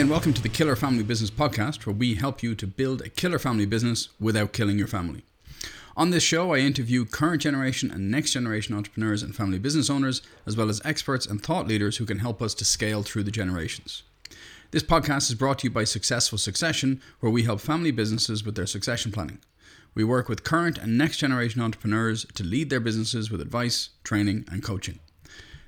and welcome to the Killer Family Business Podcast, where we help you to build a killer family business without killing your family. On this show, I interview current generation and next generation entrepreneurs and family business owners, as well as experts and thought leaders who can help us to scale through the generations. This podcast is brought to you by Successful Succession, where we help family businesses with their succession planning. We work with current and next generation entrepreneurs to lead their businesses with advice, training, and coaching.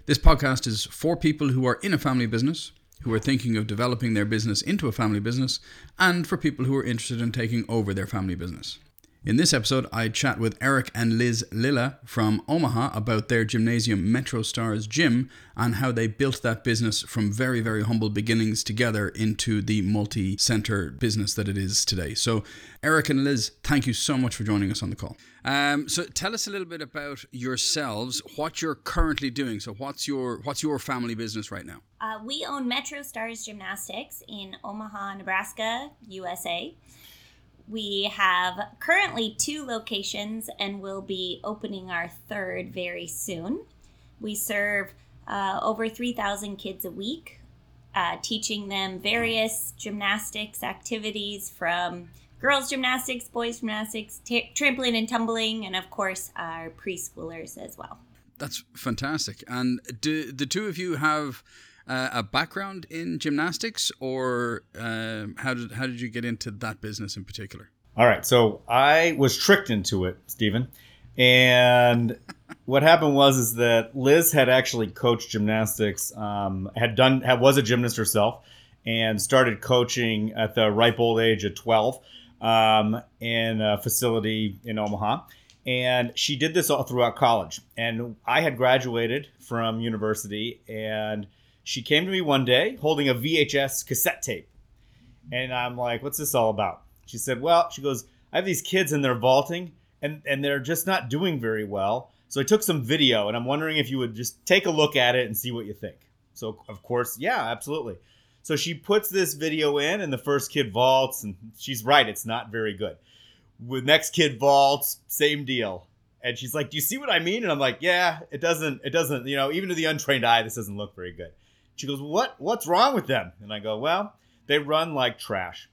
This podcast is for people who are in a family business, who are thinking of developing their business into a family business, and for people who are interested in taking over their family business. In this episode, I chat with Erik and Liz Lilla from Omaha about their gymnasium Metro Stars Gym and how they built that business from very, very humble beginnings together into the multi center business that it is today. So, Erik and Liz, thank you so much for joining us on the call. Um, so, tell us a little bit about yourselves, what you're currently doing. So, what's your what's your family business right now? Uh, we own Metro Stars Gymnastics in Omaha, Nebraska, USA. We have currently two locations and will be opening our third very soon. We serve uh, over 3,000 kids a week, uh, teaching them various gymnastics activities from girls' gymnastics, boys' gymnastics, t- trampoline and tumbling, and of course, our preschoolers as well. That's fantastic. And do the two of you have uh, a background in gymnastics, or um, how did how did you get into that business in particular? All right, so I was tricked into it, Stephen, and what happened was is that Liz had actually coached gymnastics, um, had done, had, was a gymnast herself, and started coaching at the ripe old age of twelve um, in a facility in Omaha. And she did this all throughout college. And I had graduated from university and she came to me one day holding a VHS cassette tape. And I'm like, what's this all about? She said, well, she goes, I have these kids and they're vaulting and, and they're just not doing very well. So I took some video and I'm wondering if you would just take a look at it and see what you think. So, of course, yeah, absolutely. So she puts this video in and the first kid vaults and she's right, it's not very good. With next kid vaults, same deal. And she's like, "Do you see what I mean?" And I'm like, "Yeah, it doesn't. It doesn't. You know, even to the untrained eye, this doesn't look very good." She goes, "What? What's wrong with them?" And I go, "Well, they run like trash."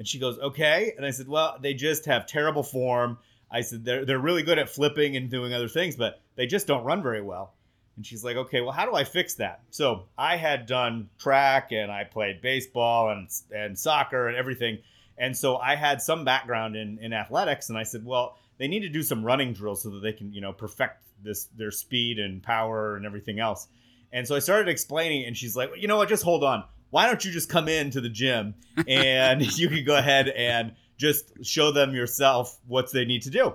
And she goes, "Okay." And I said, "Well, they just have terrible form." I said, "They're they're really good at flipping and doing other things, but they just don't run very well." And she's like, "Okay, well, how do I fix that?" So I had done track and I played baseball and and soccer and everything, and so I had some background in in athletics. And I said, "Well." They need to do some running drills so that they can, you know, perfect this their speed and power and everything else. And so I started explaining, and she's like, you know what? Just hold on. Why don't you just come in to the gym and you can go ahead and just show them yourself what they need to do?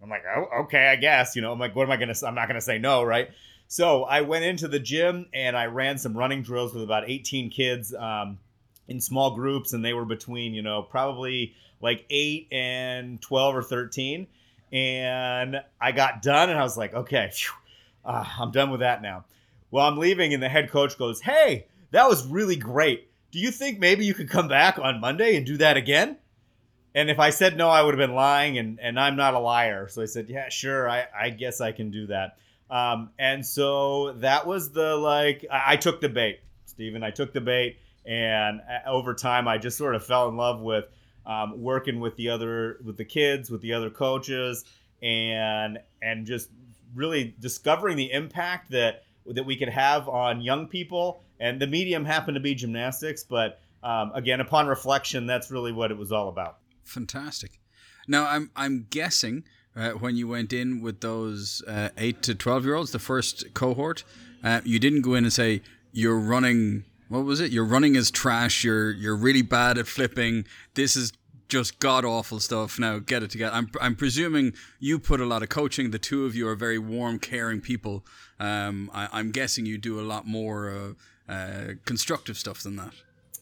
I'm like, oh, okay, I guess. You know, I'm like, what am I gonna? I'm not gonna say no, right? So I went into the gym and I ran some running drills with about 18 kids um, in small groups, and they were between, you know, probably like eight and 12 or 13. And I got done, and I was like, okay, phew, uh, I'm done with that now. Well, I'm leaving, and the head coach goes, Hey, that was really great. Do you think maybe you could come back on Monday and do that again? And if I said no, I would have been lying, and, and I'm not a liar. So I said, Yeah, sure, I, I guess I can do that. Um, and so that was the like, I, I took the bait, Stephen. I took the bait, and uh, over time, I just sort of fell in love with um, working with the other, with the kids, with the other coaches, and and just really discovering the impact that that we could have on young people. And the medium happened to be gymnastics, but um, again, upon reflection, that's really what it was all about. Fantastic. Now, I'm I'm guessing uh, when you went in with those uh, eight to twelve year olds, the first cohort, uh, you didn't go in and say you're running. What was it? You're running as trash. You're you're really bad at flipping. This is just god awful stuff. Now get it together. I'm I'm presuming you put a lot of coaching. The two of you are very warm, caring people. Um, I, am guessing you do a lot more uh, uh, constructive stuff than that.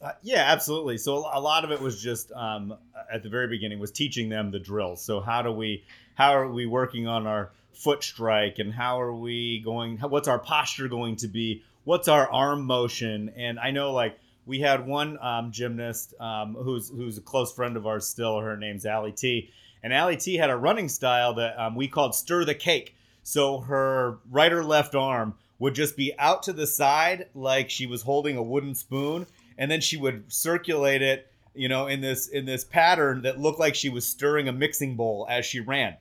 Uh, yeah, absolutely. So a lot of it was just um, at the very beginning was teaching them the drills. So how do we how are we working on our foot strike and how are we going? What's our posture going to be? What's our arm motion? And I know like we had one um, gymnast um, who's who's a close friend of ours still. Her name's Allie T. And Allie T had a running style that um, we called stir the cake. So her right or left arm would just be out to the side like she was holding a wooden spoon, and then she would circulate it, you know, in this in this pattern that looked like she was stirring a mixing bowl as she ran.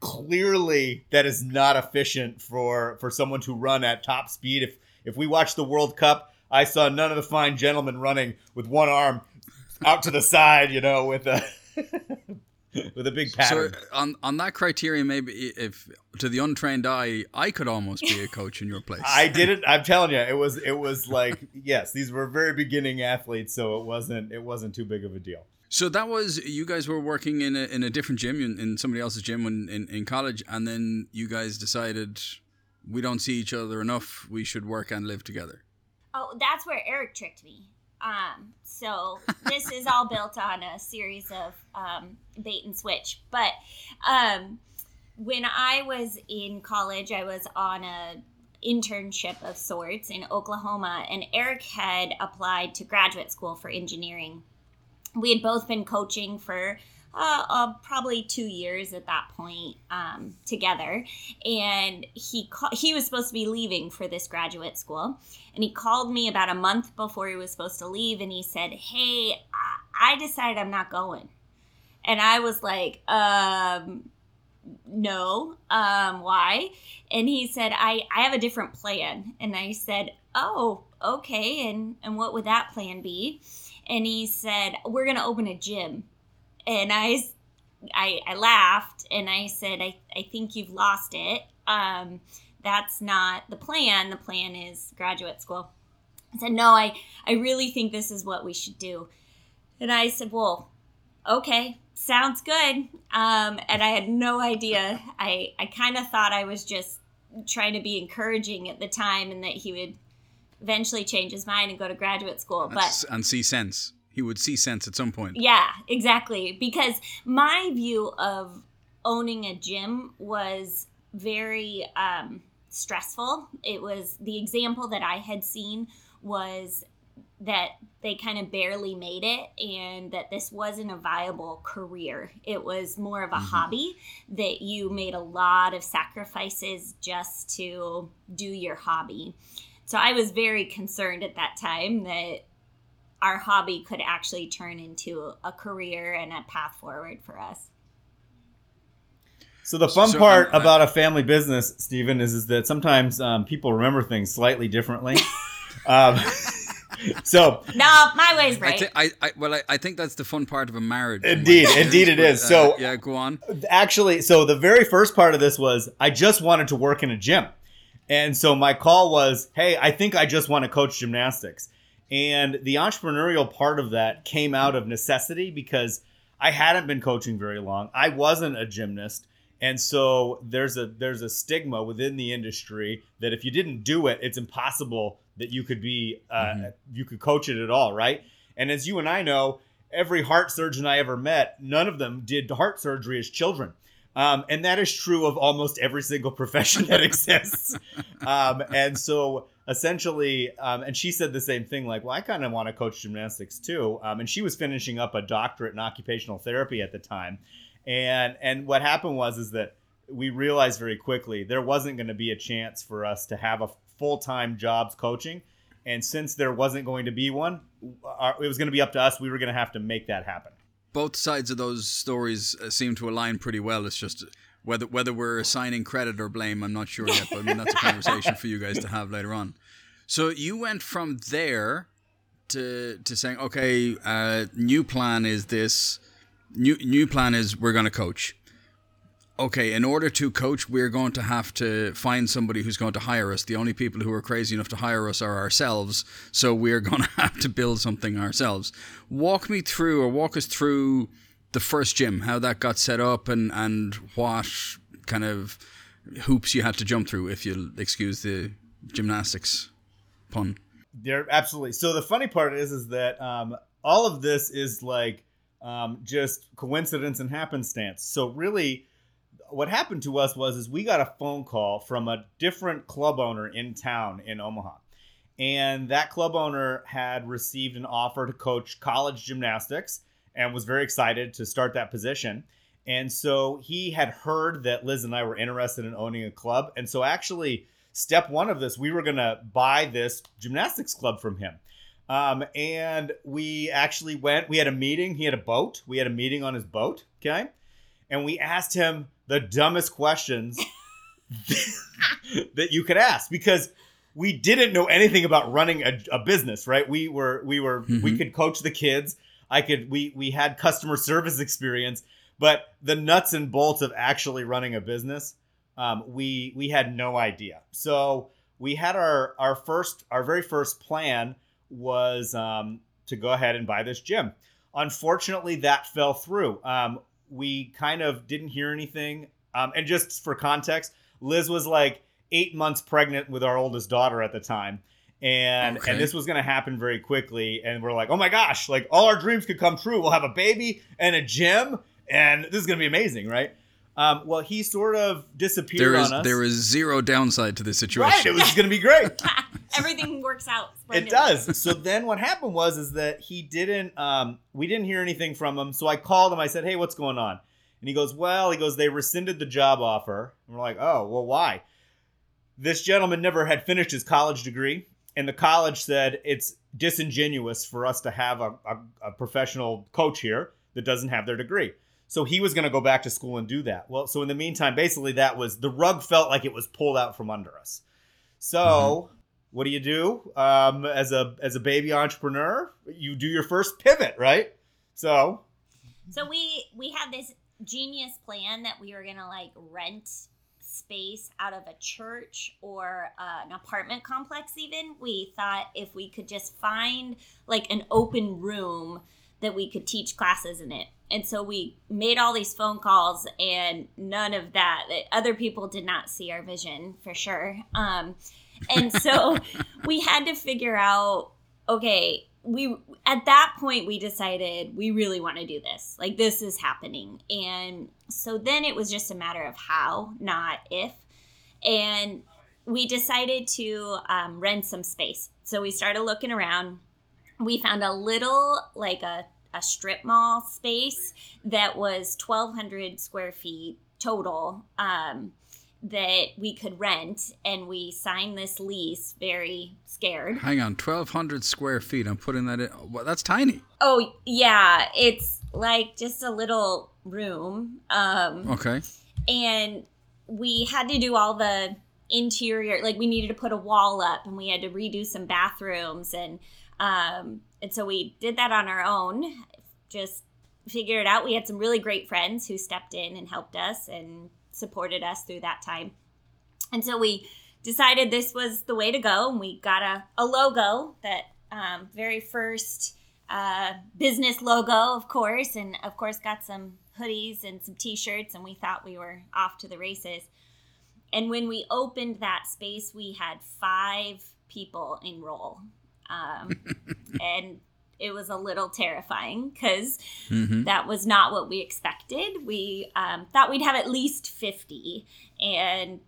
Clearly, that is not efficient for for someone to run at top speed. If if we watch the World Cup, I saw none of the fine gentlemen running with one arm out to the side, you know, with a with a big pattern. So on on that criteria, maybe if to the untrained eye, I could almost be a coach in your place. I did it. I'm telling you, it was it was like yes, these were very beginning athletes, so it wasn't it wasn't too big of a deal. So that was you guys were working in a in a different gym in, in somebody else's gym when in, in college, and then you guys decided we don't see each other enough. We should work and live together. Oh, that's where Erik tricked me. Um, so this is all built on a series of um, bait and switch. But um, when I was in college, I was on a internship of sorts in Oklahoma, and Erik had applied to graduate school for engineering. We had both been coaching for uh, uh, probably two years at that point um, together, and he he was supposed to be leaving for this graduate school, and he called me about a month before he was supposed to leave, and he said, "Hey, I, I decided I'm not going," and I was like, um, "No, um, why?" And he said, "I I have a different plan," and I said, "Oh, okay, and and what would that plan be?" And he said, "We're gonna open a gym." And I, I, I laughed and I said, I, I think you've lost it. Um, that's not the plan. The plan is graduate school. I said, no, I, I really think this is what we should do. And I said, well, okay, sounds good. Um, and I had no idea. I, I kind of thought I was just trying to be encouraging at the time and that he would eventually change his mind and go to graduate school. But and see sense he would see sense at some point. Yeah, exactly. Because my view of owning a gym was very um, stressful. It was the example that I had seen was that they kind of barely made it and that this wasn't a viable career. It was more of a mm-hmm. hobby that you made a lot of sacrifices just to do your hobby. So I was very concerned at that time that our hobby could actually turn into a career and a path forward for us. So the fun so, part um, about a family business, Stephen, is, is that sometimes um, people remember things slightly differently. um, so no, my way's right. I, th- I, I well, I, I, think that's the fun part of a marriage. Indeed, indeed, it is. So uh, yeah, go on. Actually, so the very first part of this was I just wanted to work in a gym, and so my call was, "Hey, I think I just want to coach gymnastics." And the entrepreneurial part of that came out of necessity because I hadn't been coaching very long. I wasn't a gymnast. And so there's a there's a stigma within the industry that if you didn't do it, it's impossible that you could be uh, mm-hmm. you could coach it at all, right? And as you and I know, every heart surgeon I ever met, none of them did heart surgery as children. Um, and that is true of almost every single profession that exists. um, and so essentially, um, and she said the same thing, like, well, I kind of want to coach gymnastics too. Um, and she was finishing up a doctorate in occupational therapy at the time. And and what happened was is that we realized very quickly there wasn't going to be a chance for us to have a full time jobs coaching. And since there wasn't going to be one, our, it was going to be up to us. We were going to have to make that happen. Both sides of those stories uh, seem to align pretty well. It's just whether whether we're assigning credit or blame, I'm not sure yet. But I mean, that's a conversation for you guys to have later on. So you went from there to to saying, okay, uh, new plan is this. New new plan is we're going to coach. Okay, in order to coach, we're going to have to find somebody who's going to hire us. The only people who are crazy enough to hire us are ourselves. So we're going to have to build something ourselves. Walk me through, or walk us through the first gym, how that got set up, and and what kind of hoops you had to jump through, if you'll excuse the gymnastics pun. They're absolutely. So the funny part is, is that um, all of this is like um, just coincidence and happenstance. So really, what happened to us was, is we got a phone call from a different club owner in town in Omaha, and that club owner had received an offer to coach college gymnastics and was very excited to start that position. And so he had heard that Liz and I were interested in owning a club. And so actually, step one of this, we were going to buy this gymnastics club from him. Um, and we actually went. We had a meeting. He had a boat. We had a meeting on his boat. Okay, and we asked him the dumbest questions that you could ask because we didn't know anything about running a, a business. Right? We were we were we Mhm. could coach the kids. I could we we had customer service experience, but the nuts and bolts of actually running a business, um, we we had no idea. So we had our our first our very first plan was um, to go ahead and buy this gym. Unfortunately, that fell through. Um, we kind of didn't hear anything. Um, and just for context, Liz was like eight months pregnant with our oldest daughter at the time. And Okay. and this was gonna happen very quickly. And we're like, oh my gosh, like all our dreams could come true. We'll have a baby and a gym, and this is gonna be amazing, right? Um, well, he sort of disappeared There is on us. there is zero downside to this situation. right, it was gonna be great. Everything works out. It splendidly. does. So then what happened was is that he didn't um we didn't hear anything from him. So I called him. I said, "Hey, what's going on?" And he goes, "Well, he goes, they rescinded the job offer." And we're like, "Oh, well, why?" This gentleman never had finished his college degree, and the college said it's disingenuous for us to have a, a, a professional coach here that doesn't have their degree. So he was going to go back to school and do that. Well, so in the meantime, basically that was the rug felt like it was pulled out from under us. So what do you do um, as a as a baby entrepreneur? You do your first pivot, right? So So we we had this genius plan that we were gonna like rent space out of a church or uh, an apartment complex. Even we thought if we could just find like an open room that we could teach classes in it. And so we made all these phone calls, and none of that. that Other people did not see our vision for sure. Um, and so we had to figure out okay we at that point we decided we really want to do this. Like this is happening. And so then it was just a matter of how not if. And we decided to um, rent some space. So we started looking around. We found a little like a, a strip mall space that was 1200 square feet total um, that we could rent and we signed this lease very scared Hang on, twelve hundred square feet. I'm putting that in. Well, that's tiny. Oh yeah, it's like just a little room. Um Okay. and we had to do all the interior like we needed to put a wall up and we had to redo some bathrooms and um and so we did that on our own. Just figured it out. We had some really great friends who stepped in and helped us and supported us through that time. And so we decided this was the way to go and we got a, a logo that um, very first uh, business logo of course and of course got some hoodies and some t-shirts and we thought we were off to the races and when we opened that space we had five people enroll um, and it was a little terrifying because hmm that was not what we expected. We um, thought we'd have at least 50. And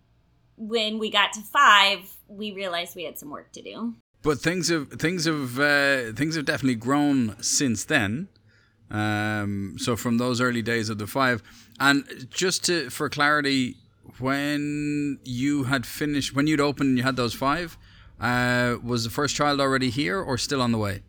when we got to five, we realized we had some work to do. But things have things have uh, things have definitely grown since then. Um, so from those early days of the five, and just to for clarity, when you had finished, when you'd opened, and you had those five. Uh, was the first child already here or still on the way?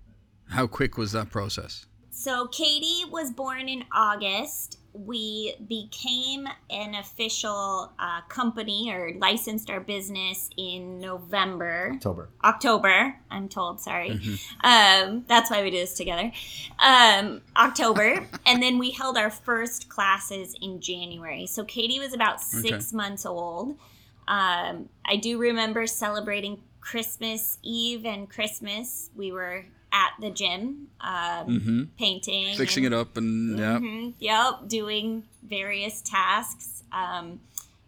How quick was that process? So Katie was born in August. We became an official uh, company or licensed our business in November. October. October, I'm told, sorry. Um, that's why we do this together. Um, October. and then we held our first classes in January. So Katie was about six months old. Um, I do remember celebrating Christmas Eve and Christmas. We were at the gym um, Mm-hmm. painting, Fixing and- it up and yeah. Mhm, Yep, doing various tasks, um,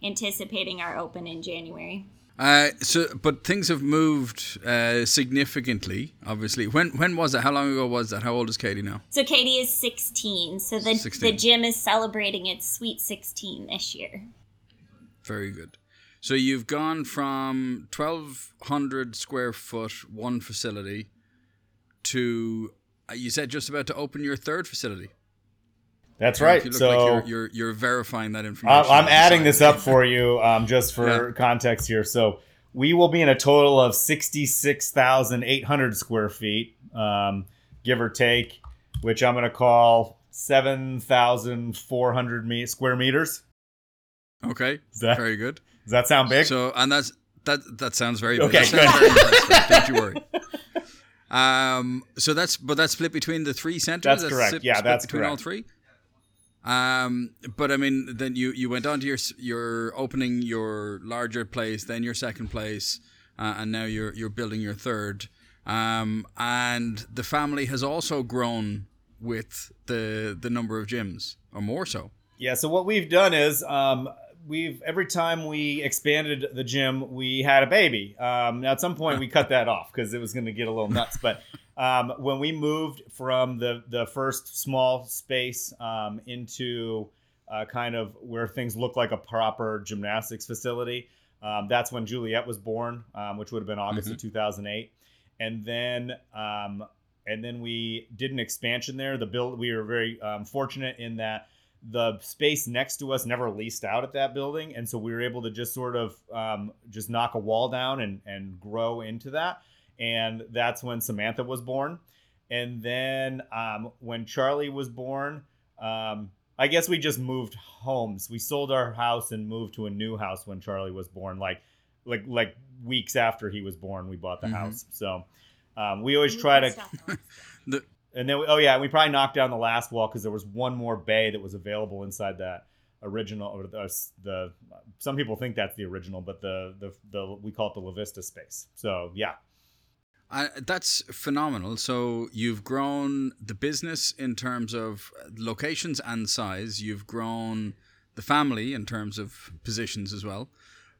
anticipating our open in January. Uh, so, but things have moved uh, significantly. Obviously, when when was it? How long ago was that? How old is Katie now? So Katie is 16. So the 16. the gym is celebrating its sweet 16 this year. Very good. So you've gone from twelve hundred square foot one facility to uh, you said just about to open your third facility. That's You right. look So like you're, you're you're verifying that information. I'm adding side. this up for you um, just for Yeah. context here. So we will be in a total of 66,800 square feet, um, give or take, which I'm going to call 7,400 me- square meters. Okay, that, very good. does that sound big? So, and that's that. That sounds very. Okay, that sounds very. Don't you worry. Um. So that's but that's split between the three centers. That's correct. Yeah, split that's between all correct. three. Um. But I mean, then you you went on to your your opening your larger place, then your second place, uh, and now you're you're building your third. Um. And the family has also grown with the the number of gyms, or more so. Yeah, so what we've done is um, we've every time we expanded the gym, we had a baby. Um, now at some point we cut that off because it was going to get a little nuts. But um, when we moved from the the first small space um, into uh, kind of where things look like a proper gymnastics facility, um, that's when Juliet was born, um, which would have been August of 2008, and then. Um, and then we did an expansion there. The build we were very um, fortunate in that the space next to us never leased out at that building and so we were able to just sort of um, just knock a wall down and, and grow into that and that's when samantha was born. And then um, when charlie was born um, i guess we just moved homes. We sold our house and moved to a new house when charlie was born like like like weeks after he was born we bought the Mhm. house. So um, we always try to The and then, we, oh yeah, we probably knocked down the last wall because there was one more bay that was available inside that original. Or the, the some people think that's the original, but the the, the we call it the La Vista space. So yeah, Uh, that's phenomenal. So you've grown the business in terms of locations and size. You've grown the family in terms of positions as well.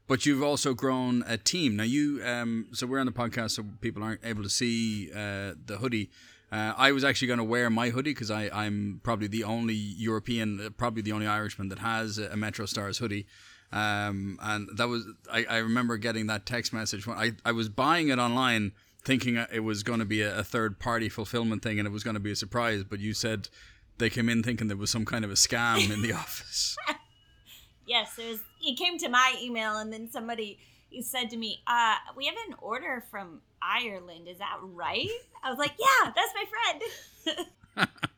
But you've also grown a team. Now you, um, so we're on the podcast, so people aren't able to see uh, the hoodie. Uh, I was actually going to wear my hoodie because I'm probably the only European, uh, probably the only Irishman that has a Metro Stars hoodie. Um, and that was, I, I remember getting that text message when I, I was buying it online thinking it was going to be a, a third party fulfillment thing and it was going to be a surprise. But you said they came in thinking there was some kind of a scam in the office. Yes, it was. It came to my email, and then somebody said to me, uh, "We have an order from Ireland. Is that right?" I was like, "Yeah, that's my friend."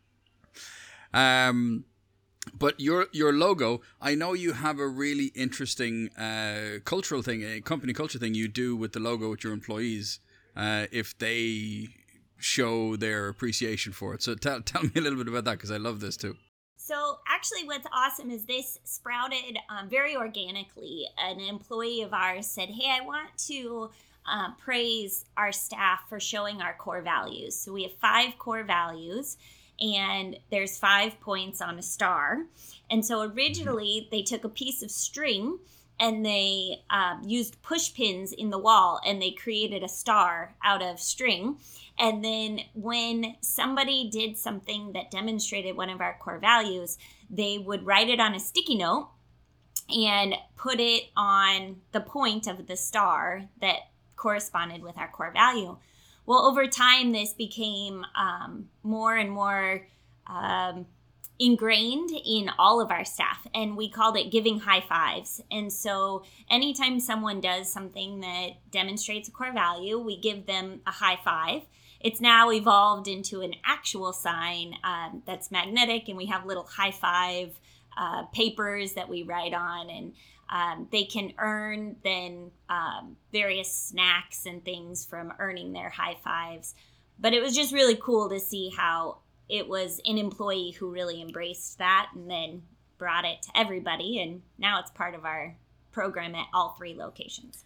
Um, but your your logo, I know you have a really interesting uh, cultural thing, a company culture thing you do with the logo with your employees. Uh, if they show their appreciation for it, so tell tell me a little bit about that because I love this too. So, actually, what's awesome is this sprouted um, very organically. An employee of ours said, Hey, I want to uh, praise our staff for showing our core values. So, we have five core values, and there's five points on a star. And so, originally, they took a piece of string and they um, used push pins in the wall and they created a star out of string. And then when somebody did something that demonstrated one of our core values, they would write it on a sticky note and put it on the point of the star that corresponded with our core value. Well, over time, this became um, more and more um, ingrained in all of our staff, and we called it giving high fives. And so, anytime someone does something that demonstrates a core value, we give them a high five it's now evolved into an actual sign um, that's magnetic, and we have little high five uh, papers that we write on, and um, they can earn then um, various snacks and things from earning their high fives. But it was just really cool to see how it was an employee who really embraced that and then brought it to everybody, and now it's part of our program at all three locations.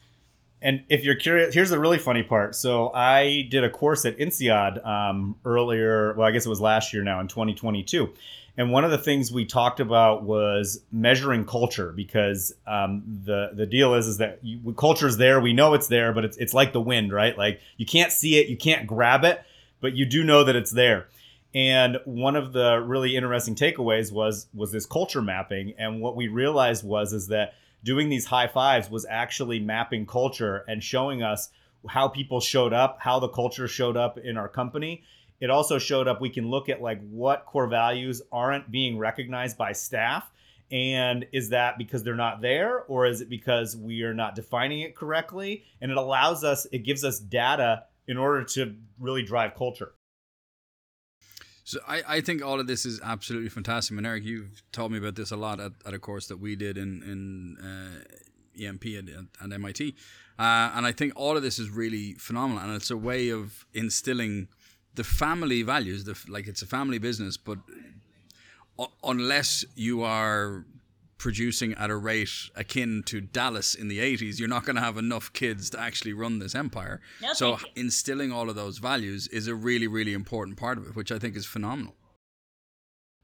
And if you're curious, here's the really funny part. So I did a course at INSEAD um, earlier. Well, I guess it was last year now in 2022. And one of the things we talked about was measuring culture because um, the the deal is is that you, culture is there. We know it's there, but it's it's like the wind, right? Like you can't see it, you can't grab it, but you do know that it's there. And one of the really interesting takeaways was was this culture mapping. And what we realized was is that doing these high fives was actually mapping culture and showing us how people showed up, how the culture showed up in our company. It also showed up we can look at like what core values aren't being recognized by staff And is that because they're not there, or is it because we are not defining it correctly? And it allows us, it gives us data in order to really drive culture. So I, I think all of this is absolutely fantastic. And Erik, you've told me about this a lot at, at a course that we did in in uh, EMP and, and MIT, uh, and I think all of this is really phenomenal. And it's a way of instilling the family values. The like it's a family business, but unless you are producing at a rate akin to Dallas in the 80s, you're not going to have enough kids to actually run this empire. No, so instilling all of those values is a really, really important part of it, which I think is phenomenal.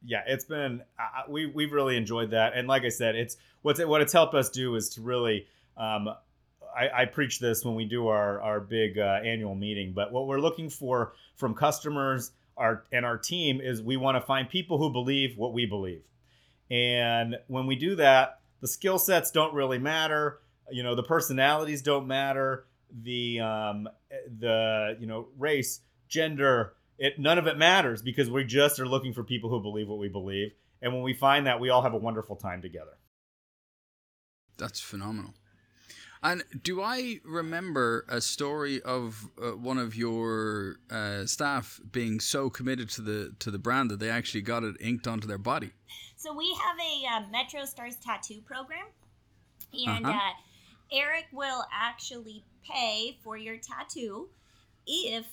Yeah, it's been uh, we we've really enjoyed that, and like I said, it's what's it, what it's helped us do is to really. Um, I, I preach this when we do our our big uh, annual meeting, but what we're looking for from customers, our and our team is we want to find people who believe what we believe and when we do that, the skill sets don't really matter. You know, the personalities don't matter. The um, the you know race, gender, it none of it matters because we just are looking for people who believe what we believe. And when we find that, we all have a wonderful time together. That's phenomenal. And do I remember a story of uh, one of your uh, staff being so committed to the to the brand that they actually got it inked onto their body? So we have a uh, Metro Stars tattoo program, and Uh-huh. uh, Erik will actually pay for your tattoo if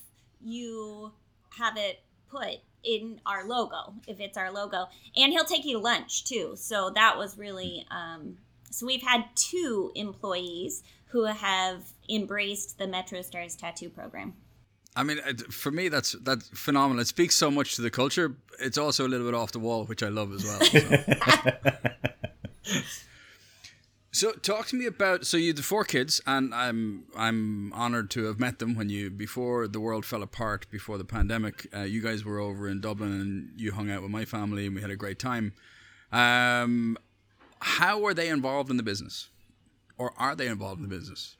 you have it put in our logo, if it's our logo, and he'll take you to lunch too. So that was really. Um, so we've had two employees who have embraced the Metro Stars tattoo program. I mean, for me, that's that's phenomenal. It speaks so much to the culture. It's also a little bit off the wall, which I love as well. So, So, talk to me about. So you had the four kids, and I'm I'm honored to have met them when you before the world fell apart, before the pandemic. Uh, you guys were over in Dublin, and you hung out with my family, and we had a great time. Um, how are they involved in the business, or are they involved in the business?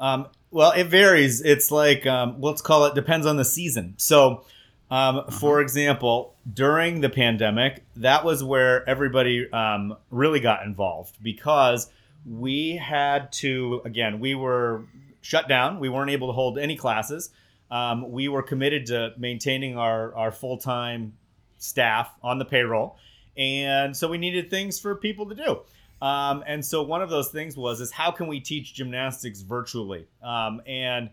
Um, well, it varies. It's like um, let's call it depends on the season. So, um, for example, during the pandemic, that was where everybody um, really got involved because we had to. Again, we were shut down. We weren't able to hold any classes. Um, we were committed to maintaining our our full time staff on the payroll, and so we needed things for people to do. Um, and so one of those things was is how can we teach gymnastics virtually? Um, and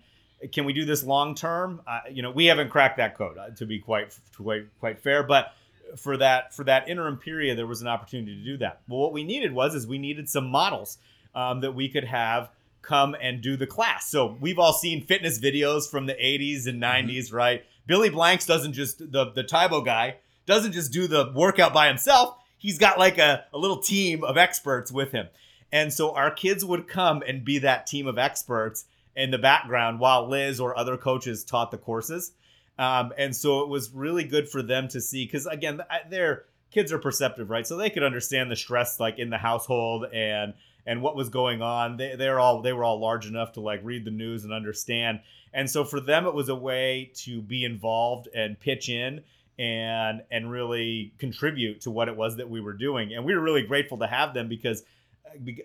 can we do this long term? Uh, you know, we haven't cracked that code uh, to be quite quite quite fair, but for that for that interim period, there was an opportunity to do that. Well, what we needed was is we needed some models um, that we could have come and do the class. So we've all seen fitness videos from the 80s and 90s, right? Billy Blanks doesn't just the the Tae Bo guy doesn't just do the workout by himself. He's got like a, a little team of experts with him. And so our kids would come and be that team of experts in the background while Liz or other coaches taught the courses. Um, and so it was really good for them to see because again, their kids are perceptive, right? So they could understand the stress like in the household and and what was going on. They they're all they were all large enough to like read the news and understand. And so for them, it was a way to be involved and pitch in and and really contribute to what it was that we were doing. And we were really grateful to have them because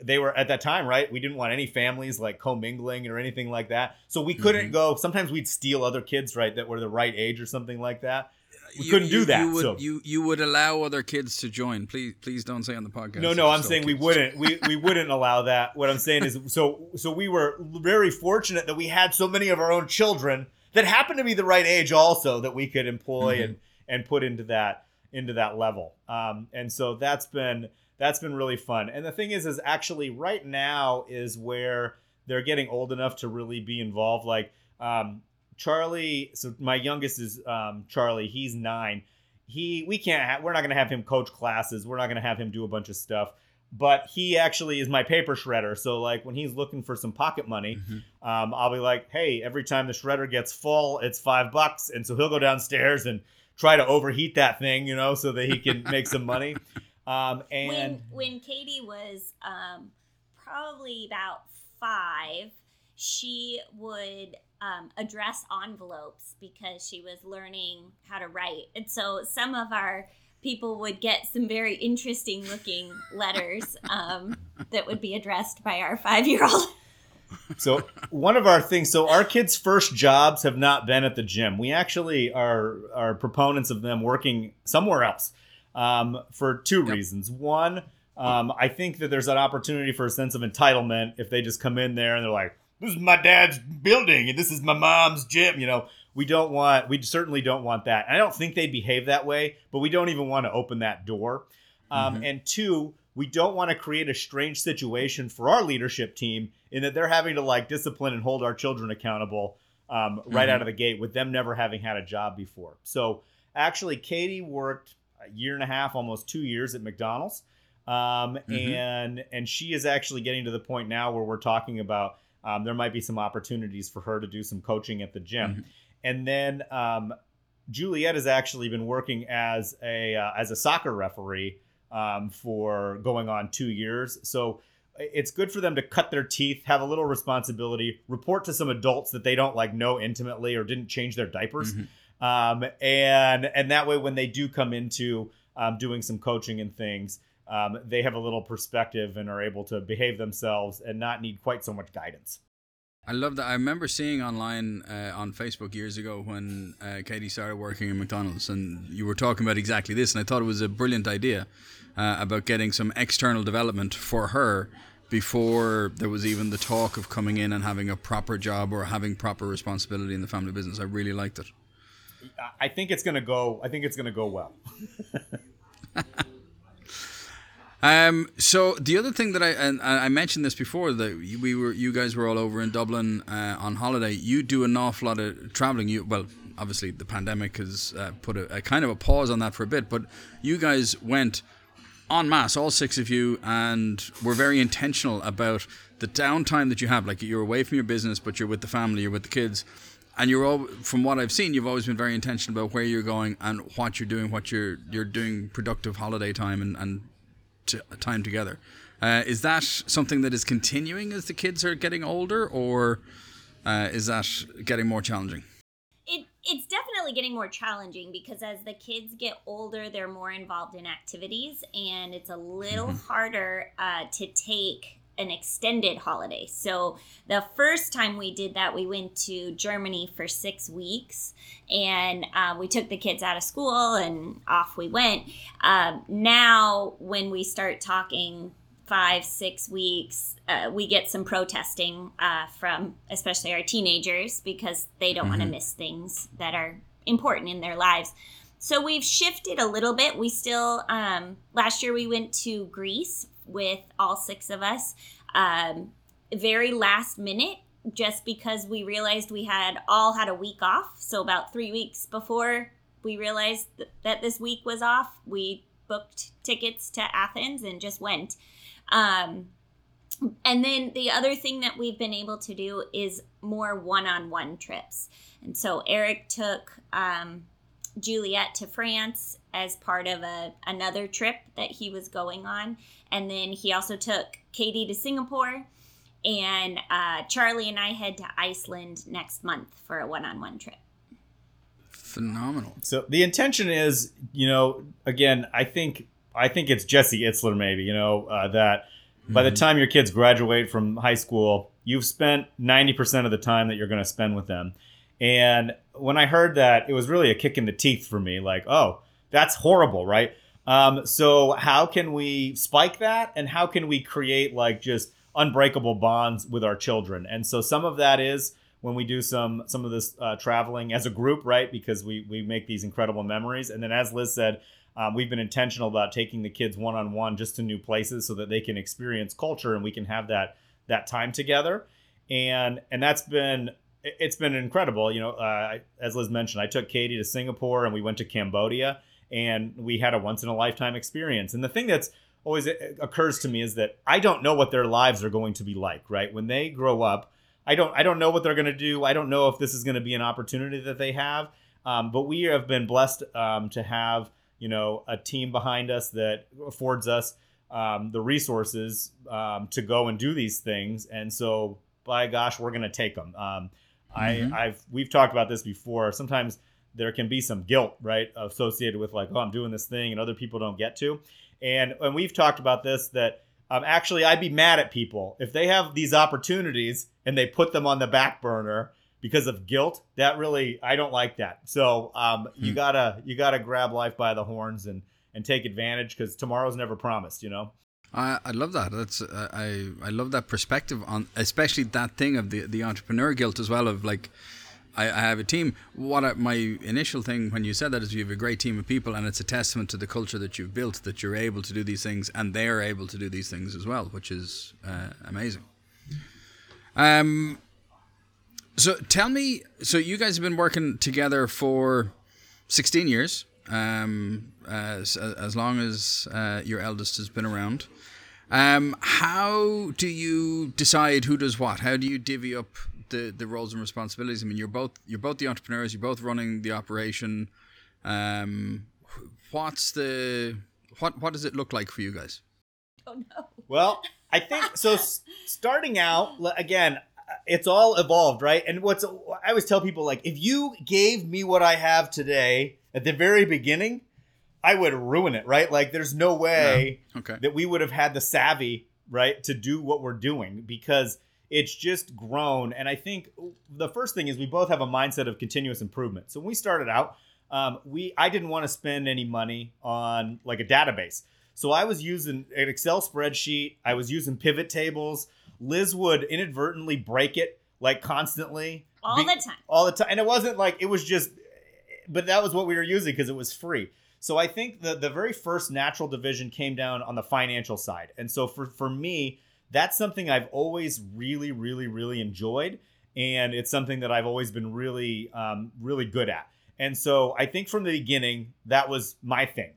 they were at that time, right? We didn't want any families like commingling or anything like that. So we couldn't Mhm. go. Sometimes we'd steal other kids, right, that were the right age or something like that. We You- couldn't you- do that. You would, so. you you would allow other kids to join. Please please don't say on the podcast. no, no, I'm saying we wouldn't. We we wouldn't allow that. What I'm saying is, so so we were very fortunate that we had so many of our own children that happened to be the right age, also that we could employ Mhm. and and put into that into that level. Um, and so that's been that's been really fun. And the thing is, is actually right now is where they're getting old enough to really be involved. Like um, Charlie, so my youngest is um, Charlie. He's nine. He we can't. Ha- we're not going to have him coach classes. We're not going to have him do a bunch of stuff. But he actually is my paper shredder. So like when he's looking for some pocket money, Mhm. um, I'll be like, hey, every time the shredder gets full, it's five bucks, and so he'll go downstairs and try to overheat that thing, you know, so that he can make some money. Um, and when when Katie was um, probably about five, she would um, address envelopes because she was learning how to write, and so some of our people would get some very interesting looking letters um, that would be addressed by our five year old. So one of our things, so our kids' first jobs have not been at the gym. We actually are are proponents of them working somewhere else um, for two Yep. reasons. One, um, I think that there's an opportunity for a sense of entitlement if they just come in there and they're like, "This is my dad's building and this is my mom's gym." You know, we don't want, we certainly don't want that. And I don't think they behave that way, but we don't even want to open that door. Um, Mhm. And two, we don't want to create a strange situation for our leadership team in that they're having to like discipline and hold our children accountable um, right Mhm. out of the gate with them never having had a job before. So actually, Katie worked a year and a half, almost two years at McDonald's, um, Mhm. and and she is actually getting to the point now where we're talking about um, there might be some opportunities for her to do some coaching at the gym, Mhm. and then um, Juliet has actually been working as a uh, as a soccer referee um, for going on two years. So it's good for them to cut their teeth, have a little responsibility, report to some adults that they don't like know intimately or didn't change their diapers, Mhm. um, and and that way when they do come into um, doing some coaching and things. Um, they have a little perspective and are able to behave themselves and not need quite so much guidance. I love that. I remember seeing online uh, on Facebook years ago when uh, Katie started working in McDonald's, and you were talking about exactly this, and I thought it was a brilliant idea uh, about getting some external development for her before there was even the talk of coming in and having a proper job or having proper responsibility in the family business. I really liked it. I think it's gonna go. I think it's gonna go well. Um, so the other thing that I and I I mentioned this before that we were you guys were all over in Dublin uh, on holiday. You do an awful lot of traveling. You well, obviously the pandemic has uh, put a, a kind of a pause on that for a bit, but you guys went en masse, all six of you, and were very intentional about the downtime that you have. Like you're away from your business, but you're with the family, you're with the kids, and you're all. From what I've seen, you've always been very intentional about where you're going and what you're doing, what you're you're doing productive holiday time and and time together. Uh, is that something that is continuing as the kids are getting older, or uh, is that getting more challenging? It it's definitely getting more challenging because as the kids get older, they're more involved in activities, and it's a little harder uh, to take an extended holiday. So the first time we did that, we went to Germany for six weeks, and uh, we took the kids out of school, and off we went. Um, now, when we start talking five, six weeks, uh, we get some protesting uh, from especially our teenagers because they don't want to miss things that are important in their lives. So we've shifted a little bit. We still, um, last year we went to Greece with all six of us, um, very last minute, just because we realized we had all had a week off. So about three weeks before we realized th- that this week was off, we booked tickets to Athens and just went. Um, and then the other thing that we've been able to do is more one-on-one trips. And so Eric took um, Juliet to France as part of a another trip that he was going on, and then he also took Katie to Singapore, and uh, Charlie and I head to Iceland next month for a one-on-one trip. Phenomenal. So the intention is, you know, again, I think I think it's Jesse Itzler, maybe, you know, uh, that by the Mhm. time your kids graduate from high school, you've spent ninety percent of the time that you're going to spend with them. And when I heard that, it was really a kick in the teeth for me. Like, oh, that's horrible, right? Um, so how can we spike that, and how can we create like just unbreakable bonds with our children? And so some of that is when we do some some of this uh, traveling as a group, right? Because we we make these incredible memories. And then, as Liz said, um, we've been intentional about taking the kids one on one just to new places so that they can experience culture and we can have that that time together. And and that's been it- it's been incredible. You know, uh, as Liz mentioned, I took Katie to Singapore and we went to Cambodia and we had a once in a lifetime experience. And the thing that's always uh, occurs to me is that I don't know what their lives are going to be like, right? When they grow up, I don't I don't know what they're going to do. I don't know if this is going to be an opportunity that they have. Um, but we have been blessed um, to have you know a team behind us that affords us um, the resources um, to go and do these things. And so, by gosh, we're going to take them. Um, Mhm. I, I've we've talked about this before. Sometimes there can be some guilt, right, associated with like, oh, I'm doing this thing and other people don't get to. And and we've talked about this that um, actually I'd be mad at people if they have these opportunities and they put them on the back burner because of guilt. That really I don't like that. So um, you Hmm. gotta you gotta grab life by the horns and and take advantage because tomorrow's never promised. You know. I, I love that. That's uh, I I love that perspective on especially that thing of the the entrepreneur guilt as well of like I, I have a team. What I, my initial thing when you said that is you have a great team of people and it's a testament to the culture that you've built that you're able to do these things and they're able to do these things as well, which is uh, amazing. Um. So tell me, so you guys have been working together for 16 years, um, as, as long as uh, your eldest has been around. Um, how do you decide who does what? How do you divvy up the, the roles and responsibilities? I mean, you're both you're both the entrepreneurs. You're both running the operation. Um, what's the what what does it look like for you guys? Oh no. Well, I think so. Starting out again, it's all evolved, right? And what's I always tell people like, if you gave me what I have today at the very beginning, I would ruin it, right? Like, there's no way Okay. that we would have had the savvy, right, to do what we're doing because it's just grown. And I think the first thing is we both have a mindset of continuous improvement. So when we started out, um, we I didn't want to spend any money on like a database. So I was using an Excel spreadsheet. I was using pivot tables. Liz would inadvertently break it like constantly All Be- the time. all the time. And it wasn't like it was just, but that was what we were using because it was free. So I think the the very first natural division came down on the financial side, and so for for me, that's something I've always really, really, really enjoyed, and it's something that I've always been really, um, really good at. And so I think from the beginning that was my thing.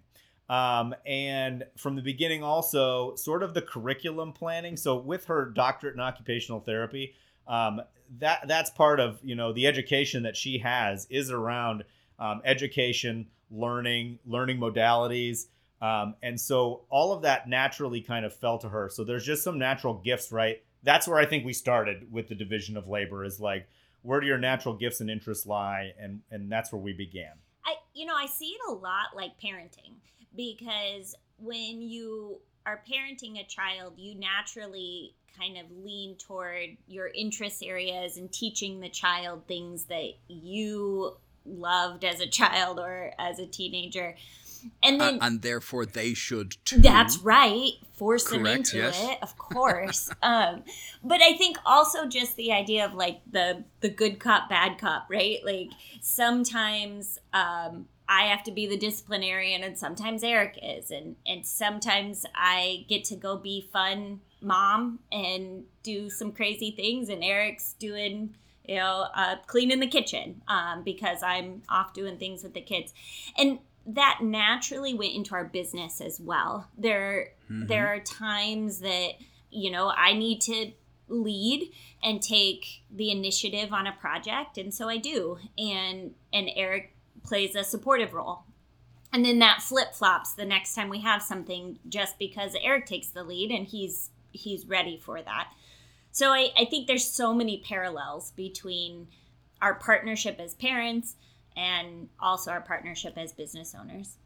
Um, and from the beginning, also sort of the curriculum planning. So with her doctorate in occupational therapy, um, that that's part of you know the education that she has is around um, education, learning, learning modalities, um, and so all of that naturally kind of fell to her. So there's just some natural gifts, right? That's where I think we started with the division of labor. Is like where do your natural gifts and interests lie, and and that's where we began. I you know, I see it a lot like parenting because when you are parenting a child, you naturally kind of lean toward your interest areas and teaching the child things that you loved as a child or as a teenager. And then and, and therefore they should too. That's right. Force them into yes. it, of course. um, but I think also just the idea of like the the good cop, bad cop, right? Like sometimes um, I have to be the disciplinarian, and sometimes Erik is, and and sometimes I get to go be fun mom and do some crazy things, and Erik's doing you know uh, cleaning the kitchen um, because I'm off doing things with the kids, and that naturally went into our business as well. There Mhm. there are times that you know I need to lead and take the initiative on a project and so I do and and Erik plays a supportive role. And then that flip-flops the next time we have something just because Erik takes the lead and he's he's ready for that. So I, I think there's so many parallels between our partnership as parents and also our partnership as business owners.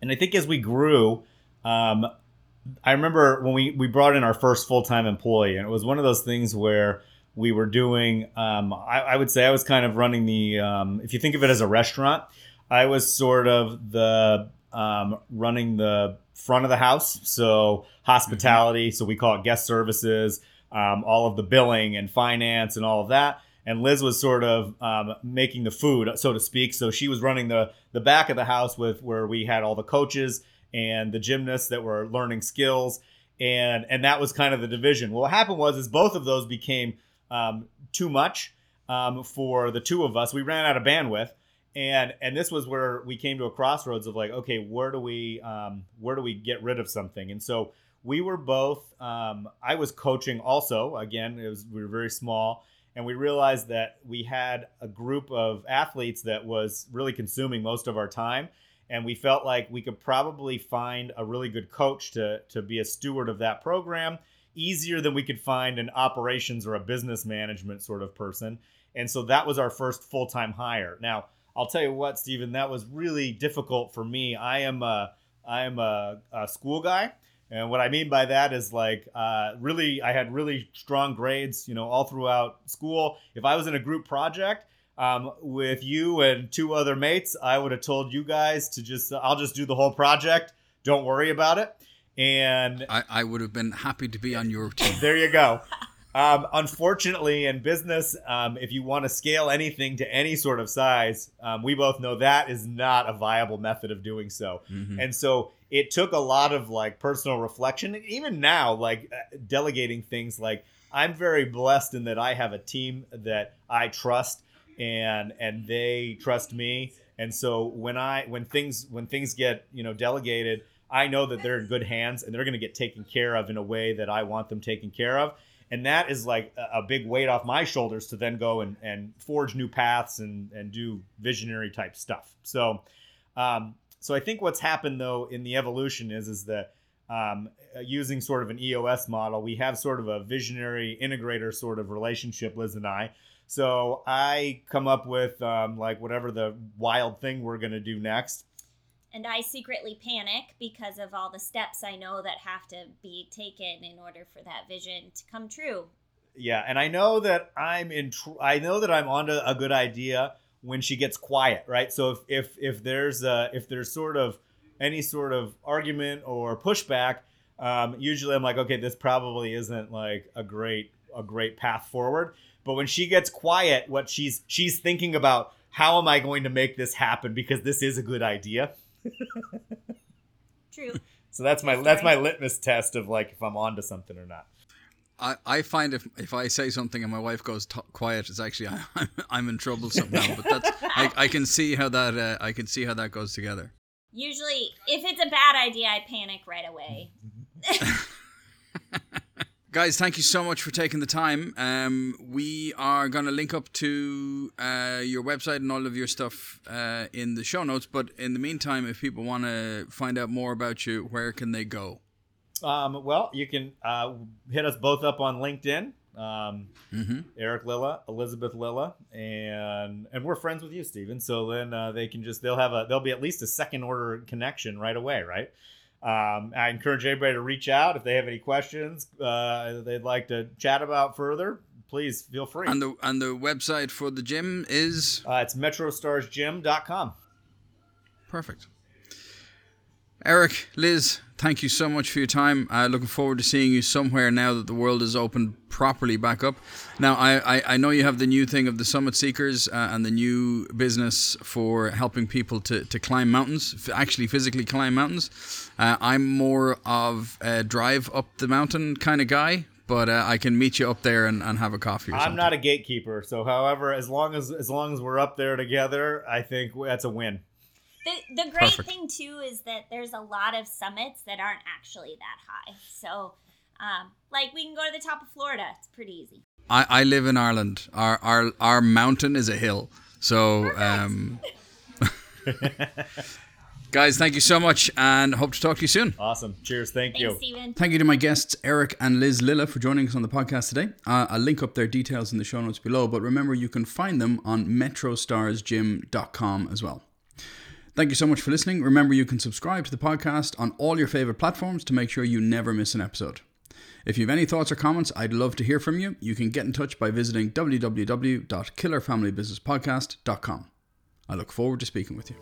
And I think as we grew, um, I remember when we, we brought in our first full time employee, and it was one of those things where we were doing, um, I, I would say I was kind of running the, um, if you think of it as a restaurant, I was sort of the um, running the front of the house. So hospitality, so we call it guest services, um, all of the billing and finance and all of that. And Liz was sort of um, making the food, so to speak. So she was running the the back of the house with where we had all the coaches and the gymnasts that were learning skills, and and that was kind of the division. Well, what happened was is both of those became um, too much um, for the two of us. We ran out of bandwidth, and and this was where we came to a crossroads of like, okay, where do we um, where do we get rid of something? And so we were both. Um, I was coaching also. Again, it was we were very small and we realized that we had a group of athletes that was really consuming most of our time and we felt like we could probably find a really good coach to to be a steward of that program easier than we could find an operations or a business management sort of person and so that was our first full-time hire now I'll tell you what, Stephen, that was really difficult for me. I am a I am a, a school guy. And what I mean by that is like uh, really, I had really strong grades, you know, all throughout school. If I was in a group project um, with you and two other mates, I would have told you guys to just, I'll just do the whole project. Don't worry about it. And I, I would have been happy to be on your team. there you go. Um, unfortunately, in business, um, if you want to scale anything to any sort of size, um, we both know that is not a viable method of doing so. Mhm. And so it took a lot of like personal reflection. Even now, like uh, delegating things, like I'm very blessed in that I have a team that I trust and and they trust me. And so when I when things when things get you know delegated, I know that they're in good hands and they're going to get taken care of in a way that I want them taken care of. And that is like a, big weight off my shoulders to then go and, and forge new paths and, and do visionary type stuff. So, um, so I think what's happened though in the evolution is is that um, using sort of an EOS model, we have sort of a visionary integrator sort of relationship, Liz and I. So I come up with um, like whatever the wild thing we're gonna do next. And I secretly panic because of all the steps I know that have to be taken in order for that vision to come true. Yeah, and I know that I'm in. Tr- I know that I'm onto a good idea when she gets quiet, right? So if if if there's a, if there's sort of any sort of argument or pushback, um, usually I'm like, okay, this probably isn't like a great a great path forward. But when she gets quiet, what she's she's thinking about how am I going to make this happen because this is a good idea. True. So that's my that's my litmus test of like if I'm onto something or not. I, I find if if I say something and my wife goes t- quiet, it's actually I'm, I'm in trouble somehow. But that's I, I can see how that uh, I can see how that goes together. Usually, if it's a bad idea, I panic right away. Guys, thank you so much for taking the time. Um, we are going to link up to uh, your website and all of your stuff uh, in the show notes. But in the meantime, if people want to find out more about you, where can they go? Um, well, you can uh, hit us both up on LinkedIn. Um, Mm-hmm. Erik Lilla, Elizabeth Lilla, and and we're friends with you, Stephen. So then uh, they can just they'll have a they'll be at least a second order connection right away, right? Um, I encourage everybody to reach out if they have any questions uh, they'd like to chat about further. Please feel free. And the and the website for the gym is uh, it's metrostarsgym.com. Perfect. Erik, Liz, thank you so much for your time. Uh, looking forward to seeing you somewhere now that the world is opened properly back up. Now, I, I, I know you have the new thing of the Summit Seekers uh, and the new business for helping people to, to climb mountains, f- actually physically climb mountains. Uh, I'm more of a drive up the mountain kind of guy, but uh, I can meet you up there and, and have a coffee or I'm not a gatekeeper, so however, as long as as long as we're up there together, I think that's a win. The, the great Perfect. thing too is that there's a lot of summits that aren't actually that high. So, um, like we can go to the top of Florida. It's pretty easy. I, I live in Ireland. Our, our, our mountain is a hill. So, um, guys, thank you so much and hope to talk to you soon. Awesome. Cheers. Thank Thanks, you. Stephen. Thank you to my guests, Erik and Liz Lilla, for joining us on the podcast today. Uh, I'll link up their details in the show notes below, but remember you can find them on metrostarsgym.com as well. Thank you so much for listening. Remember, you can subscribe to the podcast on all your favorite platforms to make sure you never miss an episode. If you have any thoughts or comments, I'd love to hear from you. You can get in touch by visiting www.killerfamilybusinesspodcast.com. I look forward to speaking with you.